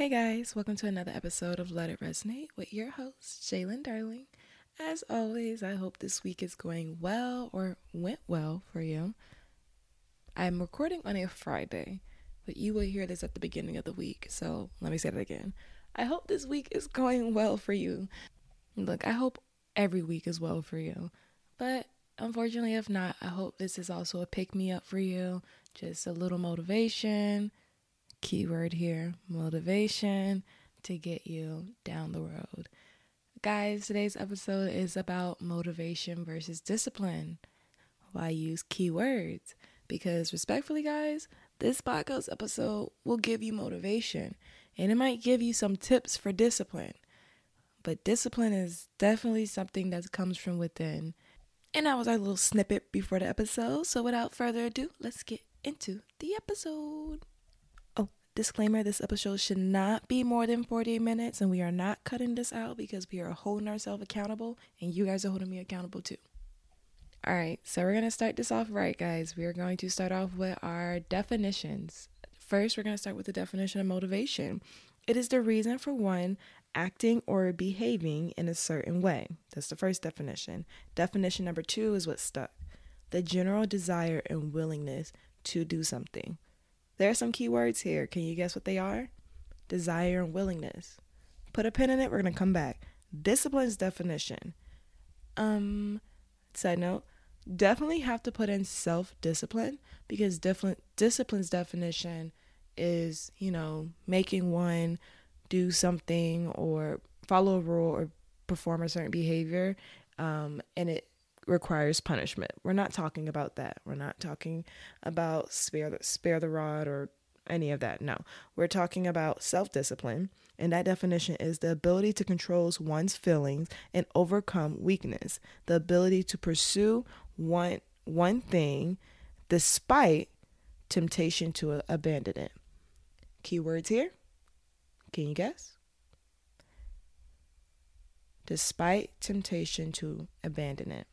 Hey guys, welcome to another episode of Let It Resonate with your host, Jalen Darling. As always, I hope this week is going well or went well for you. I'm recording on a Friday, but you will hear this at the beginning of the week, so let me say that again. I hope this week is going well for you. Look, I hope every week is well for you, but unfortunately, if not, I hope this is also a pick me up for you, just a little motivation keyword here motivation to get you down the road. Guys, today's episode is about motivation versus discipline. Why use keywords? Because, respectfully, guys, this podcast episode will give you motivation and it might give you some tips for discipline. But discipline is definitely something that comes from within. And that was our little snippet before the episode. So, without further ado, let's get into the episode. Disclaimer this episode should not be more than 40 minutes, and we are not cutting this out because we are holding ourselves accountable, and you guys are holding me accountable too. All right, so we're going to start this off right, guys. We are going to start off with our definitions. First, we're going to start with the definition of motivation it is the reason for one acting or behaving in a certain way. That's the first definition. Definition number two is what stuck the general desire and willingness to do something. There are some keywords here. Can you guess what they are? Desire and willingness. Put a pin in it. We're going to come back. Discipline's definition. Um, side note, definitely have to put in self discipline because different discipline's definition is, you know, making one do something or follow a rule or perform a certain behavior. Um, and it requires punishment. We're not talking about that. We're not talking about spare the, spare the rod or any of that. No. We're talking about self-discipline, and that definition is the ability to control one's feelings and overcome weakness. The ability to pursue one one thing despite temptation to abandon it. Keywords here? Can you guess? Despite temptation to abandon it.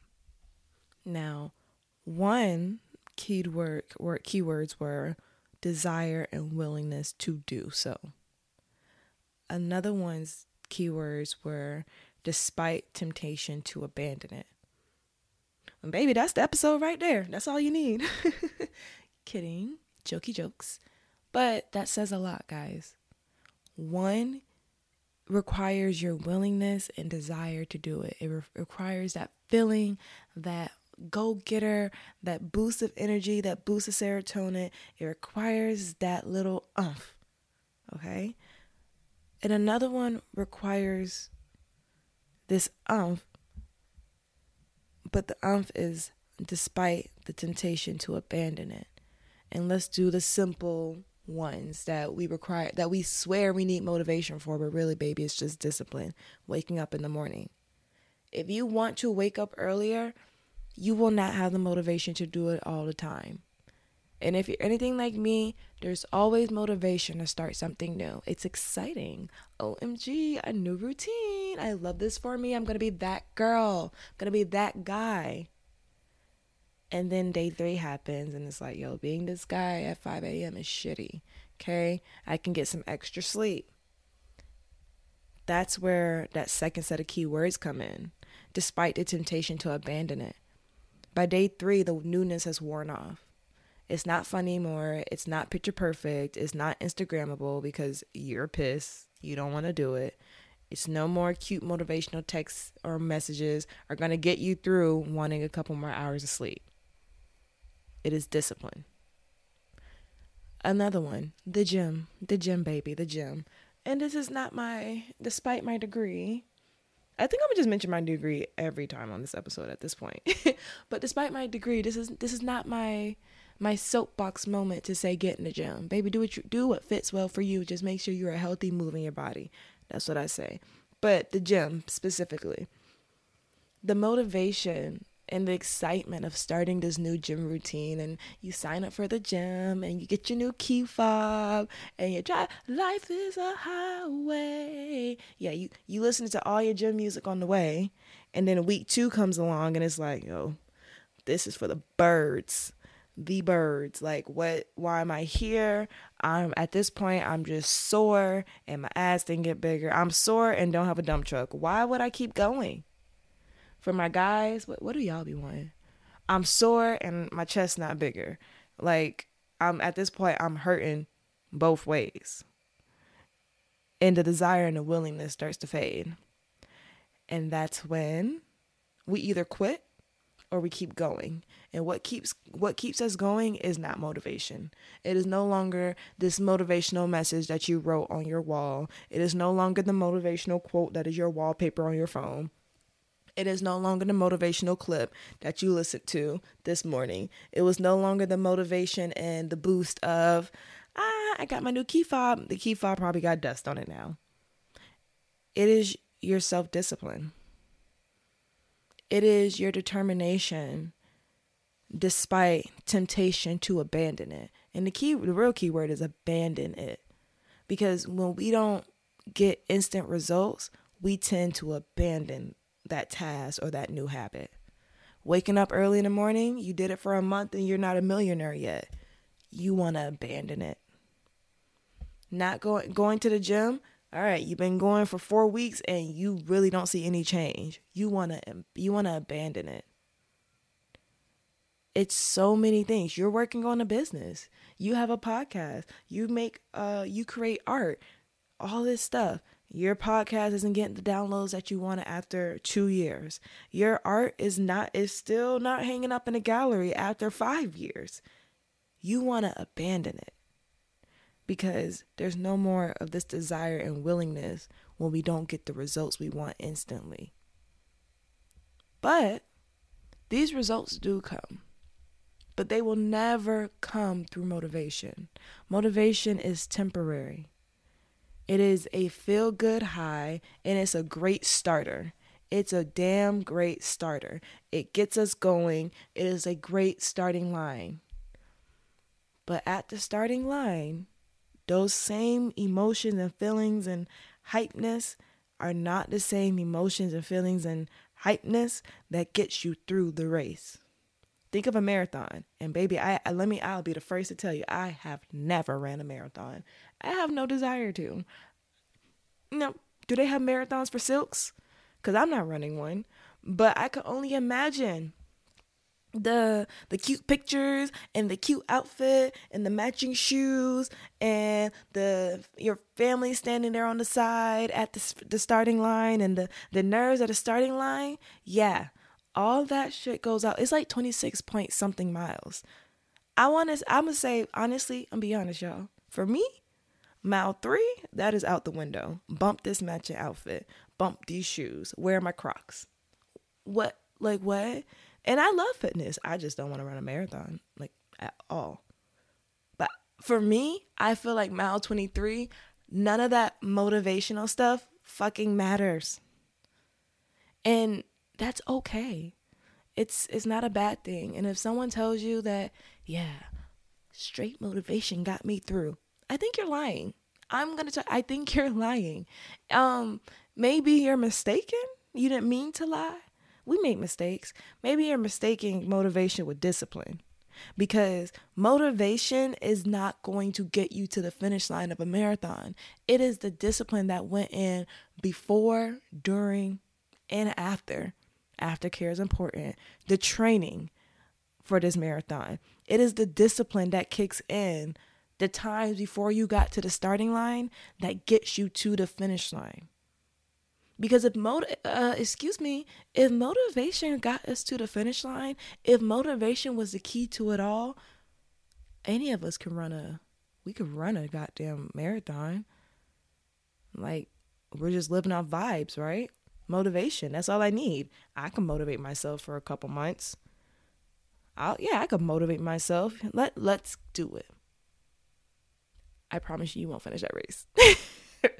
Now, one keyword word keywords were desire and willingness to do so. Another one's keywords were despite temptation to abandon it. And baby, that's the episode right there. That's all you need. Kidding, jokey jokes. But that says a lot, guys. One requires your willingness and desire to do it. It re- requires that feeling, that go getter, that boost of energy, that boost of serotonin. It requires that little umph. Okay? And another one requires this umph, but the umph is despite the temptation to abandon it. And let's do the simple ones that we require that we swear we need motivation for, but really, baby, it's just discipline. Waking up in the morning. If you want to wake up earlier, you will not have the motivation to do it all the time. And if you're anything like me, there's always motivation to start something new. It's exciting. OMG, a new routine. I love this for me. I'm going to be that girl. I'm going to be that guy. And then day three happens, and it's like, yo, being this guy at 5 a.m. is shitty. Okay? I can get some extra sleep. That's where that second set of keywords come in, despite the temptation to abandon it. By day three, the newness has worn off. It's not fun anymore. It's not picture perfect. It's not Instagrammable because you're pissed. You don't want to do it. It's no more cute motivational texts or messages are going to get you through wanting a couple more hours of sleep. It is discipline. Another one, the gym, the gym, baby, the gym. And this is not my, despite my degree, I think I'm gonna just mention my degree every time on this episode at this point. but despite my degree, this is this is not my my soapbox moment to say get in the gym. Baby, do what you do what fits well for you. Just make sure you're a healthy moving your body. That's what I say. But the gym specifically. The motivation and the excitement of starting this new gym routine and you sign up for the gym and you get your new key fob and you drive life is a highway yeah you you listen to all your gym music on the way and then week two comes along and it's like yo this is for the birds the birds. Like, what, why am I here? I'm at this point, I'm just sore and my ass didn't get bigger. I'm sore and don't have a dump truck. Why would I keep going? For my guys, what, what do y'all be wanting? I'm sore and my chest not bigger. Like, I'm at this point, I'm hurting both ways. And the desire and the willingness starts to fade. And that's when we either quit or we keep going. And what keeps what keeps us going is not motivation. It is no longer this motivational message that you wrote on your wall. It is no longer the motivational quote that is your wallpaper on your phone. It is no longer the motivational clip that you listened to this morning. It was no longer the motivation and the boost of, I got my new key fob. The key fob probably got dust on it now. It is your self discipline. It is your determination despite temptation to abandon it. And the key the real key word is abandon it. Because when we don't get instant results, we tend to abandon that task or that new habit. Waking up early in the morning, you did it for a month and you're not a millionaire yet. You want to abandon it. Not going going to the gym, all right, you've been going for 4 weeks and you really don't see any change. You want to you want to abandon it. It's so many things. You're working on a business. You have a podcast. You make uh you create art. All this stuff. Your podcast isn't getting the downloads that you wanted after 2 years. Your art is not is still not hanging up in a gallery after 5 years. You want to abandon it because there's no more of this desire and willingness when we don't get the results we want instantly. But these results do come, but they will never come through motivation. Motivation is temporary. It is a feel good high and it's a great starter. It's a damn great starter. It gets us going. It is a great starting line. But at the starting line, those same emotions and feelings and hypeness are not the same emotions and feelings and hypeness that gets you through the race. Think of a marathon, and baby, I, I let me. I'll be the first to tell you, I have never ran a marathon. I have no desire to. No, do they have marathons for silks? Because I'm not running one, but I can only imagine the the cute pictures and the cute outfit and the matching shoes and the your family standing there on the side at the the starting line and the the nerves at the starting line. Yeah all that shit goes out. It's like 26 point something miles. I want to i'm gonna say honestly i'm gonna be honest y'all. For me mile three that is out the window. Bump this matching outfit. Bump these shoes. Wear my crocs. What like what and I love fitness. I just don't want to run a marathon like at all. But for me, I feel like mile 23, none of that motivational stuff fucking matters. And that's okay. It's it's not a bad thing. And if someone tells you that, yeah, straight motivation got me through, I think you're lying. I'm going to tell I think you're lying. Um maybe you're mistaken. You didn't mean to lie we make mistakes. Maybe you're mistaking motivation with discipline because motivation is not going to get you to the finish line of a marathon. It is the discipline that went in before, during, and after. Aftercare is important. The training for this marathon. It is the discipline that kicks in the times before you got to the starting line that gets you to the finish line. Because if motiv- uh, excuse me, if motivation got us to the finish line, if motivation was the key to it all, any of us can run a, we could run a goddamn marathon. Like we're just living off vibes, right? Motivation. That's all I need. I can motivate myself for a couple months. I'll yeah, I could motivate myself. Let let's do it. I promise you, you won't finish that race.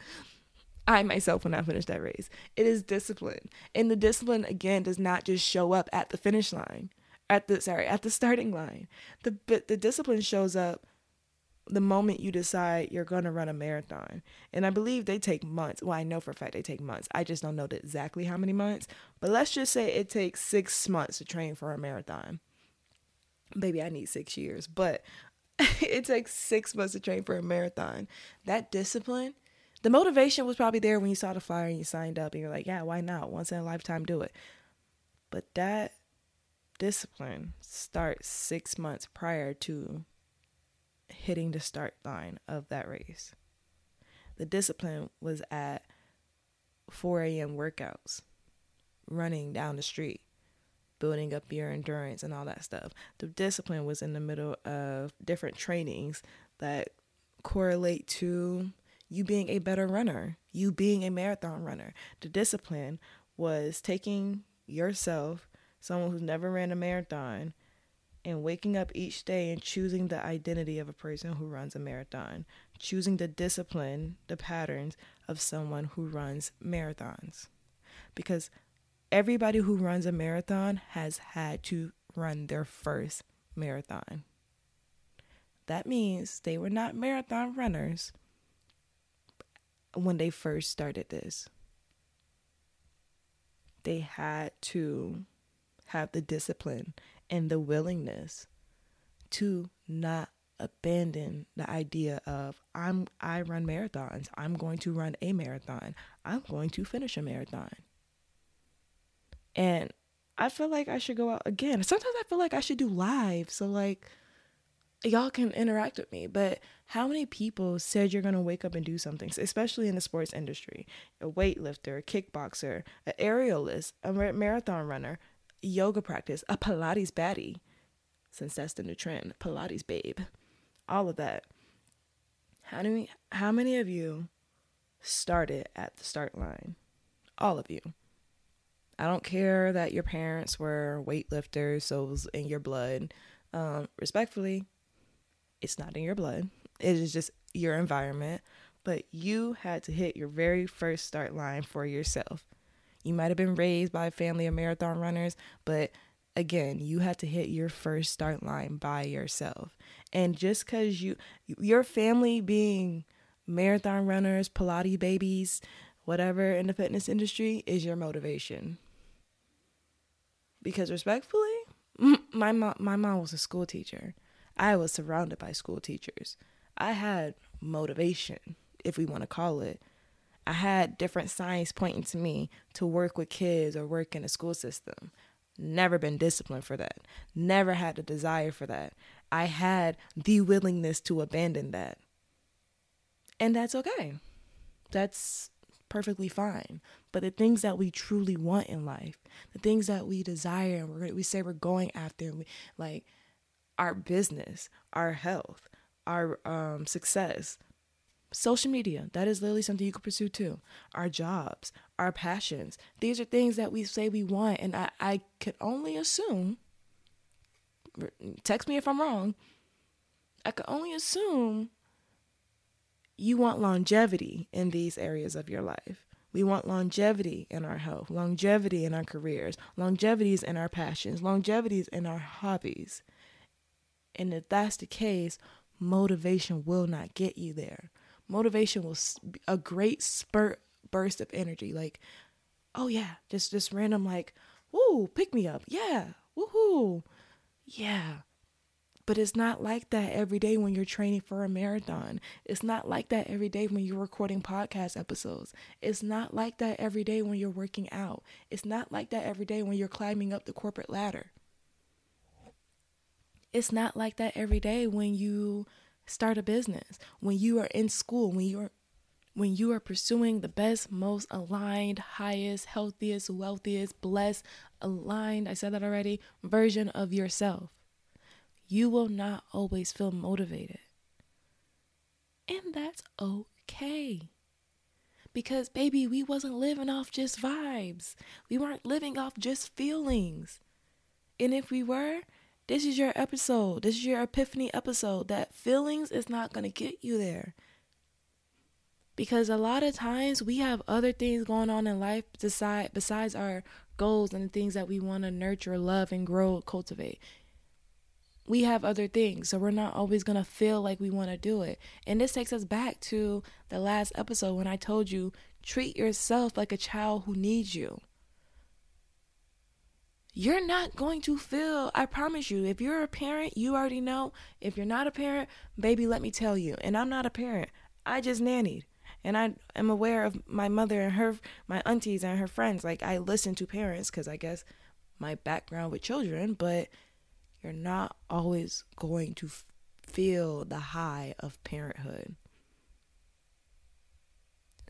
I myself will not finish that race. It is discipline. And the discipline again does not just show up at the finish line. At the sorry, at the starting line. The the discipline shows up the moment you decide you're going to run a marathon. And I believe they take months. Well, I know for a fact they take months. I just don't know exactly how many months. But let's just say it takes 6 months to train for a marathon. Baby, I need six years, but it takes six months to train for a marathon. That discipline, the motivation was probably there when you saw the flyer and you signed up and you're like, yeah, why not? Once in a lifetime, do it. But that discipline starts six months prior to hitting the start line of that race. The discipline was at 4 a.m. workouts, running down the street, building up your endurance and all that stuff. The discipline was in the middle of different trainings that correlate to you being a better runner, you being a marathon runner. The discipline was taking yourself, someone who's never ran a marathon, and waking up each day and choosing the identity of a person who runs a marathon, choosing the discipline, the patterns of someone who runs marathons. Because everybody who runs a marathon has had to run their first marathon. That means they were not marathon runners when they first started this. They had to have the discipline and the willingness to not abandon the idea of I'm I run marathons. I'm going to run a marathon. I'm going to finish a marathon. And I feel like I should go out again. Sometimes I feel like I should do live so like y'all can interact with me. But how many people said you're gonna wake up and do something, especially in the sports industry? A weightlifter, a kickboxer, an aerialist, a marathon runner, yoga practice, a Pilates baddie, since that's the new trend, Pilates babe, all of that. How many how many of you started at the start line? All of you. I don't care that your parents were weightlifters, so it was in your blood. Um, respectfully, it's not in your blood. It is just your environment. But you had to hit your very first start line for yourself. You might have been raised by a family of marathon runners, but again, you had to hit your first start line by yourself. And just because you, your family being marathon runners, Pilates babies, whatever in the fitness industry is your motivation. Because respectfully, my mom, my mom was a school teacher. I was surrounded by school teachers. I had motivation, if we want to call it, I had different signs pointing to me to work with kids or work in a school system. Never been disciplined for that. Never had the desire for that. I had the willingness to abandon that. And that's okay. That's perfectly fine. But the things that we truly want in life, the things that we desire and we say we're going after, we, like our business, our health, our um, success, Social media, that is literally something you could pursue too. Our jobs, our passions, these are things that we say we want. And I, I could only assume, text me if I'm wrong, I could only assume you want longevity in these areas of your life. We want longevity in our health, longevity in our careers, longevities in our passions, longevities in our hobbies. And if that's the case, motivation will not get you there motivation was a great spurt burst of energy like oh yeah just just random like woo pick me up yeah woohoo yeah but it's not like that every day when you're training for a marathon. It's not like that every day when you're recording podcast episodes. It's not like that every day when you're working out. It's not like that every day when you're climbing up the corporate ladder. It's not like that every day when you start a business, when you are in school, when you're when you are pursuing the best, most aligned, highest, healthiest, wealthiest, blessed, aligned, I said that already, version of yourself, you will not always feel motivated. And that's okay. Because baby, we wasn't living off just vibes. We weren't living off just feelings. And if we were, this is your episode. This is your epiphany episode that feelings is not going to get you there. Because a lot of times we have other things going on in life beside, besides our goals and the things that we want to nurture, love, and grow, cultivate. We have other things, so we're not always going to feel like we want to do it. And this takes us back to the last episode when I told you treat yourself like a child who needs you. You're not going to feel, I promise you, if you're a parent, you already know. If you're not a parent, baby, let me tell you. And I'm not a parent, I just nannied. And I am aware of my mother and her, my aunties and her friends. Like, I listen to parents because I guess my background with children, but you're not always going to feel the high of parenthood.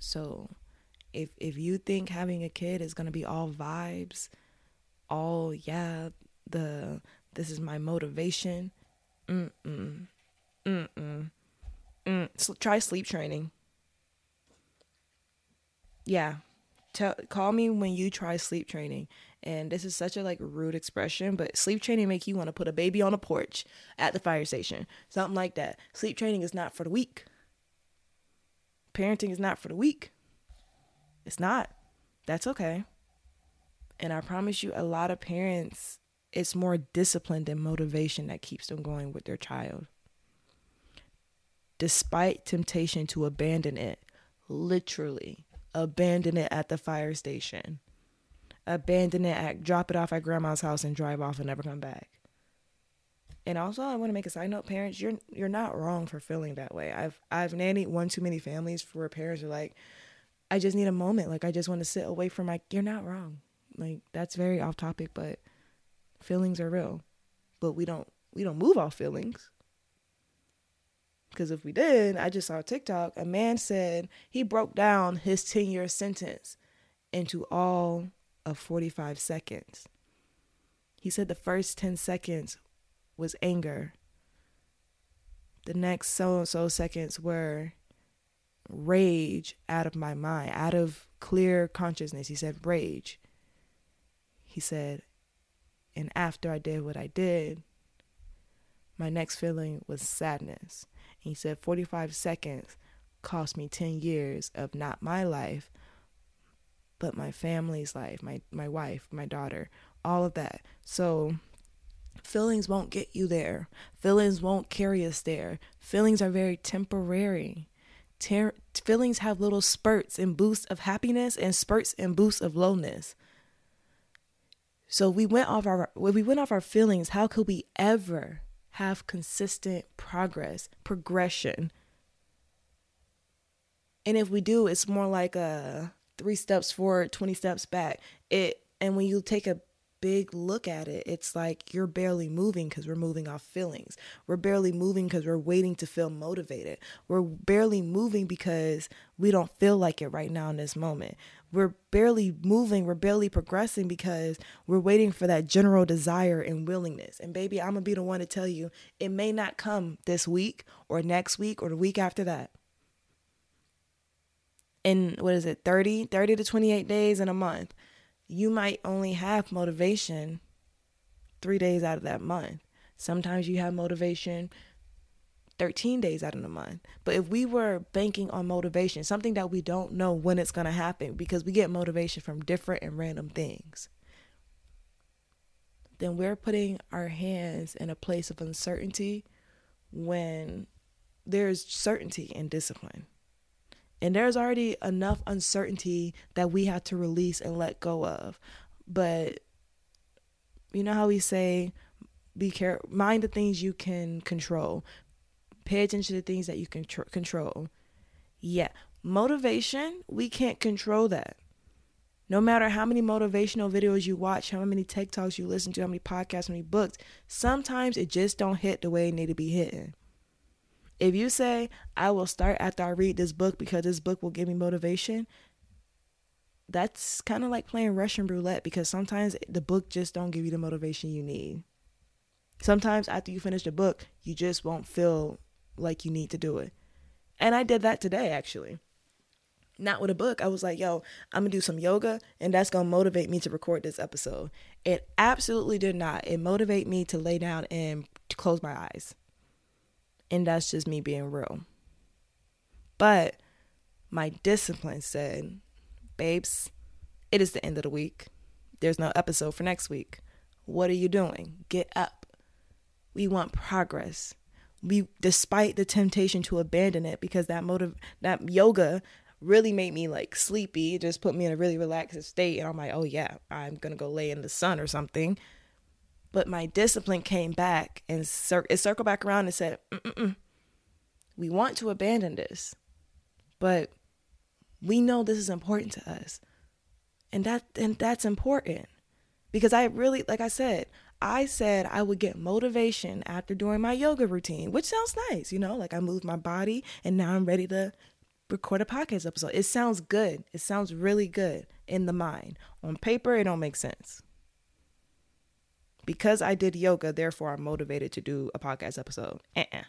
So, if if you think having a kid is going to be all vibes, all yeah the this is my motivation. Mm mm mm mm mm so try sleep training. Yeah. Tell call me when you try sleep training. And this is such a like rude expression but sleep training make you want to put a baby on a porch at the fire station. Something like that. Sleep training is not for the weak. Parenting is not for the weak. It's not. That's okay and I promise you, a lot of parents, it's more discipline than motivation that keeps them going with their child. Despite temptation to abandon it, literally abandon it at the fire station, abandon it at drop it off at grandma's house and drive off and never come back. And also, I want to make a side note, parents, you're you're not wrong for feeling that way. I've I've nannied one too many families where parents are like, I just need a moment, like I just want to sit away from my. You're not wrong. Like that's very off topic, but feelings are real. But we don't we don't move off feelings. Because if we did, I just saw TikTok, a man said he broke down his 10 year sentence into all of 45 seconds. He said the first 10 seconds was anger. The next so and so seconds were rage out of my mind, out of clear consciousness. He said rage. He said, and after I did what I did, my next feeling was sadness. he said 45 seconds cost me 10 years of not my life, but my family's life, my, my wife, my daughter, all of that. So feelings won't get you there. Feelings won't carry us there. Feelings are very temporary. Ter- feelings have little spurts and boosts of happiness and spurts and boosts of lowness. So we went off our we went off our feelings, how could we ever have consistent progress, progression? And if we do, it's more like a three steps forward, 20 steps back. It and when you take a big look at it, it's like you're barely moving because we're moving off feelings. We're barely moving because we're waiting to feel motivated. We're barely moving because we don't feel like it right now in this moment. We're barely moving, we're barely progressing because we're waiting for that general desire and willingness. And baby, I'm gonna be the one to tell you it may not come this week or next week or the week after that. In what is it, 30, 30 to 28 days in a month you might only have motivation three days out of that month. Sometimes you have motivation 13 days out of the month. But if we were banking on motivation, something that we don't know when it's going to happen because we get motivation from different and random things, then we're putting our hands in a place of uncertainty when there's certainty in discipline. And there's already enough uncertainty that we have to release and let go of. But you know how we say, be careful, mind the things you can control, pay attention to things that you can tr- control. Yeah, motivation, we can't control that. No matter how many motivational videos you watch, how many TikToks you listen to, how many podcasts, how many books, sometimes it just don't hit the way it need to be hitting. If you say, I will start after I read this book because this book will give me motivation, that's kind of like playing Russian roulette because sometimes the book just don't give you the motivation you need. Sometimes after you finish the book, you just won't feel like you need to do it. And I did that today actually. Not with a book. I was like, yo, I'm gonna do some yoga and that's gonna motivate me to record this episode. It absolutely did not. It motivated me to lay down and close my eyes. And that's just me being real. But my discipline said, babes, it is the end of the week. There's no episode for next week. What are you doing? Get up. We want progress. We despite the temptation to abandon it because that motive that yoga really made me like sleepy. It just put me in a really relaxed state. And I'm like, oh yeah, I'm to go lay in the sun or something. But my discipline came back and cir- it circled back around and said, Mm-mm-mm. we want to abandon this, but we know this is important to us. And that and that's important. Because I really like I said, I said I would get motivation after doing my yoga routine, which sounds nice, you know, like I moved my body and now I'm ready to record a podcast episode. It sounds good. It sounds really good in the mind. On paper, it don't make sense. Because I did yoga, therefore I'm motivated to do a podcast episode. Uh-uh.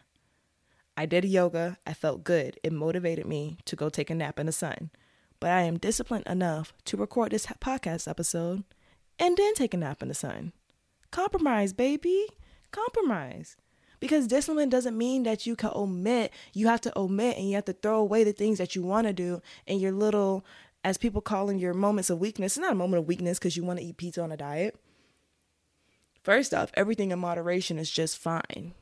I did yoga. I felt good. It motivated me to go take a nap in the sun. But I am disciplined enough to record this podcast episode and then take a nap in the sun. Compromise, baby. Compromise. Because discipline doesn't mean that you can omit. You have to omit and you have to throw away the things that you want to do and your little, as people call them, your moments of weakness. It's not a moment of weakness because you want to eat pizza on a diet. First off, everything in moderation is just fine.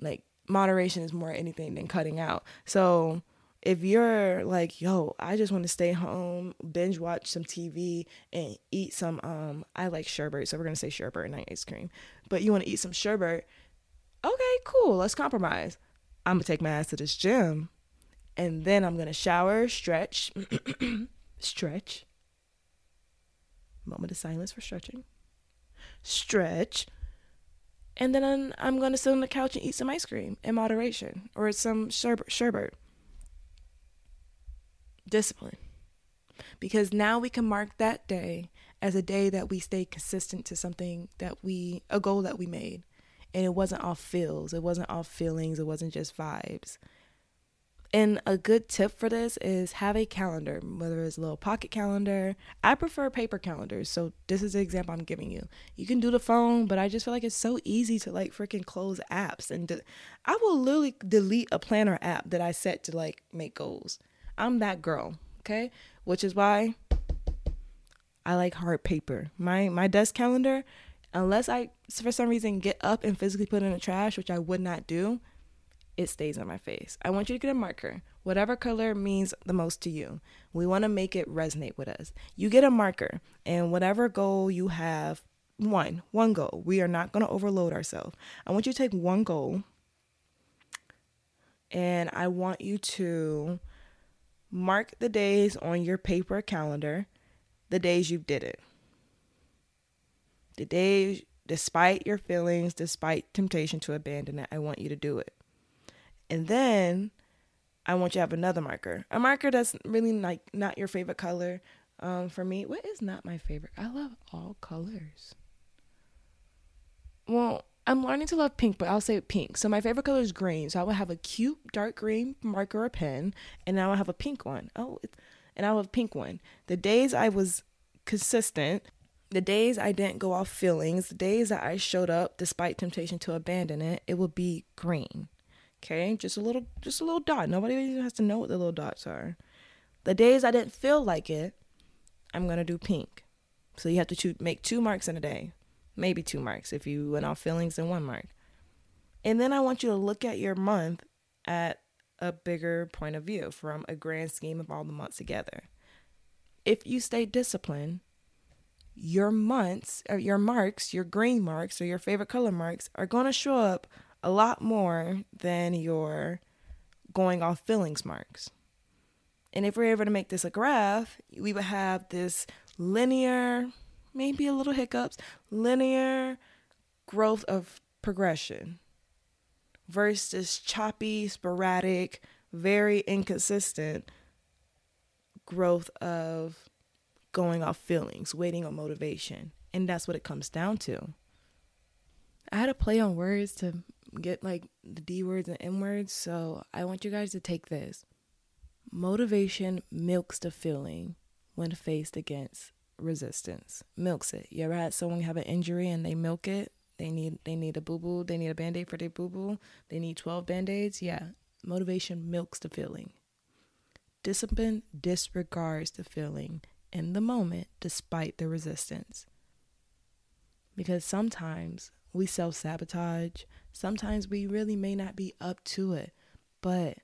Like, moderation is more anything than cutting out. So, if you're like, yo, I just want to stay home, binge watch some TV and eat some um I like sherbet, so we're gonna say sherbet, not ice cream. But you want to eat some sherbet, okay, cool, let's compromise. I'm gonna take my ass to this gym and then I'm gonna shower, stretch, stretch. Moment of silence for stretching. Stretch. And then I'm, I'm gonna sit on the couch and eat some ice cream in moderation or some sherbet. sherbet discipline. Because now we can mark that day as a day that we stay consistent to something that we, a goal that we made. And it wasn't all feels, it wasn't all feelings, it wasn't just vibes. And a good tip for this is have a calendar, whether it's a little pocket calendar. I prefer paper calendars. So this is the example I'm giving you. You can do the phone, but I just feel like it's so easy to like freaking close apps and de- I will literally delete a planner app that I set to like make goals. I'm that girl, okay? Which is why I like hard paper. My my desk calendar, unless I for some reason get up and physically put it in the trash, which I would not do, it stays on my face. I want you to get a marker. Whatever color means the most to you. We want to make it resonate with us. You get a marker and whatever goal you have, one, one goal. We are not going to overload ourselves. I want you to take one goal and I want you to Mark the days on your paper calendar, the days you did it. The days, despite your feelings, despite temptation to abandon it, I want you to do it. And then I want you to have another marker. A marker that's really like not your favorite color. Um, for me, what is not my favorite? I love all colors. Well, I'm learning to love pink, but I'll say pink. So my favorite color is green. So I would have a cute dark green marker or pen, and now I have a pink one. Oh, and I have a pink one. The days I was consistent, the days I didn't go off feelings, the days that I showed up despite temptation to abandon it, it would be green. Okay, just a little, just a little dot. Nobody even has to know what the little dots are. The days I didn't feel like it, I'm gonna do pink. So you have to choose, make two marks in a day maybe two marks if you went off feelings and one mark. And then I want you to look at your month at a bigger point of view from a grand scheme of all the months together. If you stay disciplined, your months or your marks, your green marks or your favorite color marks are going to show up a lot more than your going off feelings marks. And if we're able to make this a graph, we would have this linear maybe a little hiccups, linear growth of progression versus choppy, sporadic, very inconsistent growth of going off feelings, waiting on motivation. And that's what it comes down to. I had to play on words to get like the D words and N words. So I want you guys to take this. Motivation milks the feeling when faced against resistance. Milks it. You ever had someone have an injury and they milk it? They need they need a boo boo. They need a band aid for their boo boo. They need twelve band aids. Yeah, motivation milks the feeling. Discipline disregards the feeling in the moment despite the resistance. Because sometimes we self sabotage. Sometimes we really may not be up to it, but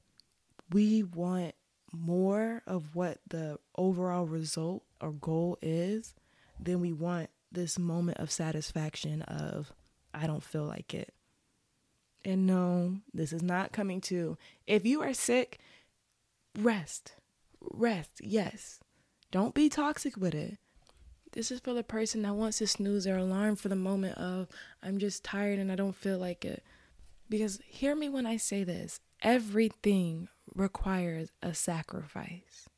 we want more of what the overall result or goal is, then we want this moment of satisfaction of, I don't feel like it. And no, this is not coming to, if you are sick, rest. Rest, yes. Don't be toxic with it. This is for the person that wants to snooze their alarm for the moment of, I'm just tired and I don't feel like it. Because hear me when I say this everything requires a sacrifice.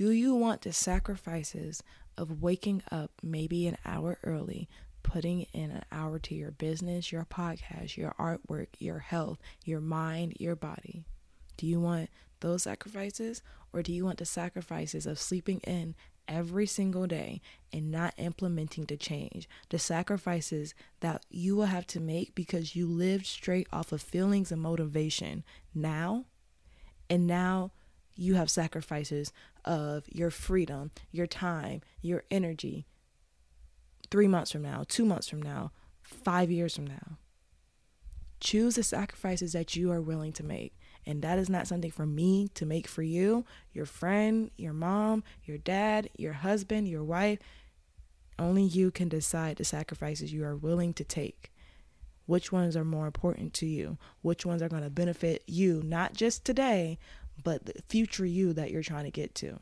Do you want the sacrifices of waking up maybe an hour early, putting in an hour to your business, your podcast, your artwork, your health, your mind, your body? Do you want those sacrifices? Or do you want the sacrifices of sleeping in every single day and not implementing the change? The sacrifices that you will have to make because you lived straight off of feelings and motivation now, and now you have sacrifices of your freedom, your time, your energy three months from now, two months from now, five years from now. Choose the sacrifices that you are willing to make. And that is not something for me to make for you, your friend, your mom, your dad, your husband, your wife. Only you can decide the sacrifices you are willing to take. Which ones are more important to you? Which ones are going to benefit you, not just today, but the future you that you're trying to get to.